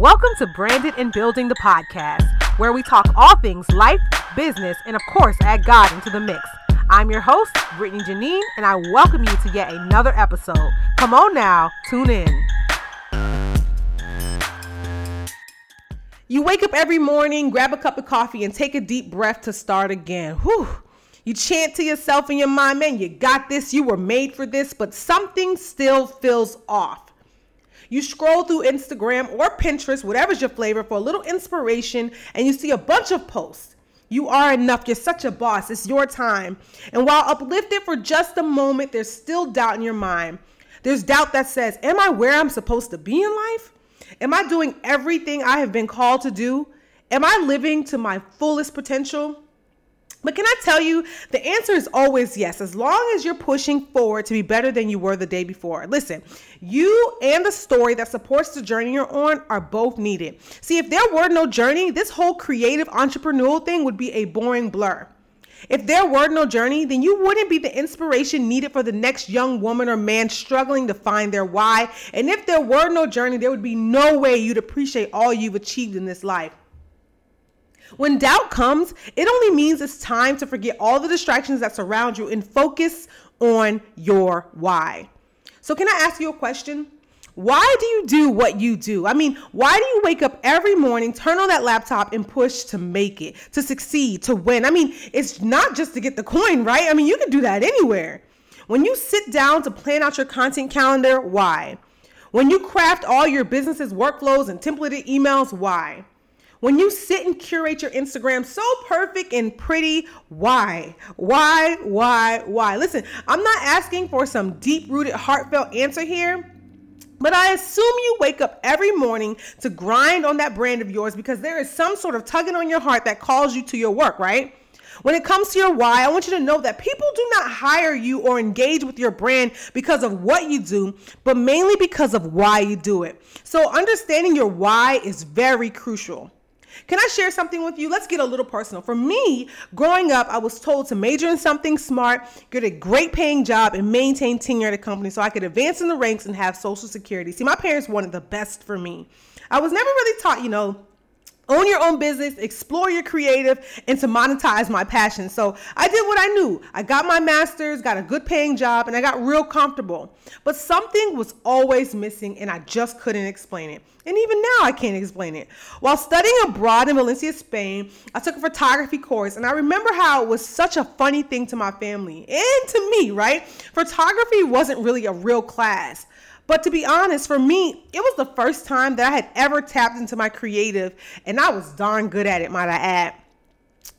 Welcome to Branded and Building the podcast, where we talk all things life, business, and of course, add God into the mix. I'm your host, Brittany Janine, and I welcome you to yet another episode. Come on now, tune in. You wake up every morning, grab a cup of coffee, and take a deep breath to start again. Whew. You chant to yourself in your mind, man, you got this, you were made for this, but something still feels off. You scroll through Instagram or Pinterest, whatever's your flavor, for a little inspiration, and you see a bunch of posts. You are enough. You're such a boss. It's your time. And while uplifted for just a moment, there's still doubt in your mind. There's doubt that says, Am I where I'm supposed to be in life? Am I doing everything I have been called to do? Am I living to my fullest potential? But can I tell you, the answer is always yes, as long as you're pushing forward to be better than you were the day before. Listen, you and the story that supports the journey you're on are both needed. See, if there were no journey, this whole creative entrepreneurial thing would be a boring blur. If there were no journey, then you wouldn't be the inspiration needed for the next young woman or man struggling to find their why. And if there were no journey, there would be no way you'd appreciate all you've achieved in this life. When doubt comes, it only means it's time to forget all the distractions that surround you and focus on your why. So, can I ask you a question? Why do you do what you do? I mean, why do you wake up every morning, turn on that laptop, and push to make it, to succeed, to win? I mean, it's not just to get the coin, right? I mean, you can do that anywhere. When you sit down to plan out your content calendar, why? When you craft all your business's workflows and templated emails, why? When you sit and curate your Instagram so perfect and pretty, why? Why? Why? Why? Listen, I'm not asking for some deep rooted, heartfelt answer here. But I assume you wake up every morning to grind on that brand of yours because there is some sort of tugging on your heart that calls you to your work, right? When it comes to your why, I want you to know that people do not hire you or engage with your brand because of what you do, but mainly because of why you do it. So, understanding your why is very crucial. Can I share something with you? Let's get a little personal. For me, growing up, I was told to major in something smart, get a great paying job, and maintain tenure at a company so I could advance in the ranks and have social security. See, my parents wanted the best for me. I was never really taught, you know, own your own business, explore your creative, and to monetize my passion. So I did what I knew. I got my master's, got a good paying job, and I got real comfortable. But something was always missing, and I just couldn't explain it. And even now, I can't explain it. While studying abroad in Valencia, Spain, I took a photography course, and I remember how it was such a funny thing to my family and to me, right? Photography wasn't really a real class. But to be honest, for me, it was the first time that I had ever tapped into my creative, and I was darn good at it, might I add.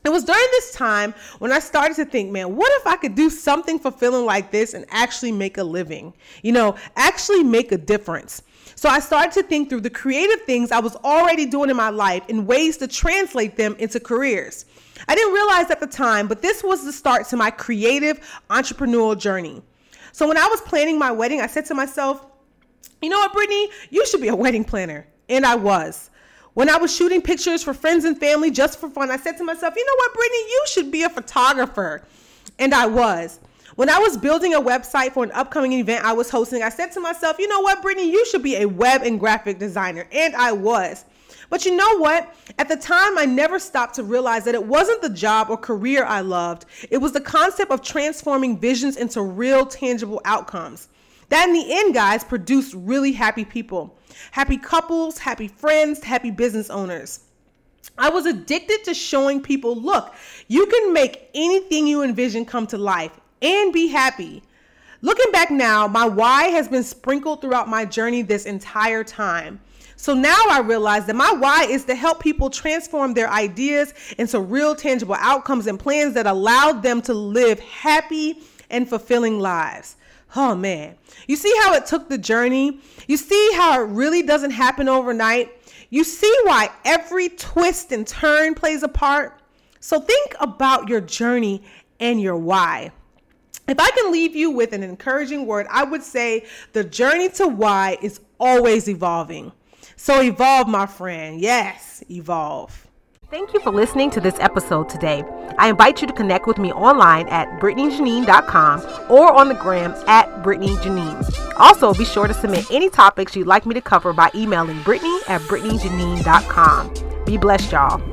It was during this time when I started to think, man, what if I could do something fulfilling like this and actually make a living? You know, actually make a difference. So I started to think through the creative things I was already doing in my life and ways to translate them into careers. I didn't realize at the time, but this was the start to my creative entrepreneurial journey. So when I was planning my wedding, I said to myself, you know what, Brittany? You should be a wedding planner. And I was. When I was shooting pictures for friends and family just for fun, I said to myself, you know what, Brittany? You should be a photographer. And I was. When I was building a website for an upcoming event I was hosting, I said to myself, you know what, Brittany? You should be a web and graphic designer. And I was. But you know what? At the time, I never stopped to realize that it wasn't the job or career I loved, it was the concept of transforming visions into real, tangible outcomes. That in the end, guys, produced really happy people, happy couples, happy friends, happy business owners. I was addicted to showing people look, you can make anything you envision come to life and be happy. Looking back now, my why has been sprinkled throughout my journey this entire time. So now I realize that my why is to help people transform their ideas into real tangible outcomes and plans that allow them to live happy and fulfilling lives. Oh man. You see how it took the journey? You see how it really doesn't happen overnight? You see why every twist and turn plays a part? So think about your journey and your why. If I can leave you with an encouraging word, I would say the journey to why is always evolving. So evolve, my friend. Yes, evolve. Thank you for listening to this episode today. I invite you to connect with me online at BrittanyJanine.com or on the gram at BrittanyJanine. Also, be sure to submit any topics you'd like me to cover by emailing Brittany at BrittanyJanine.com. Be blessed, y'all.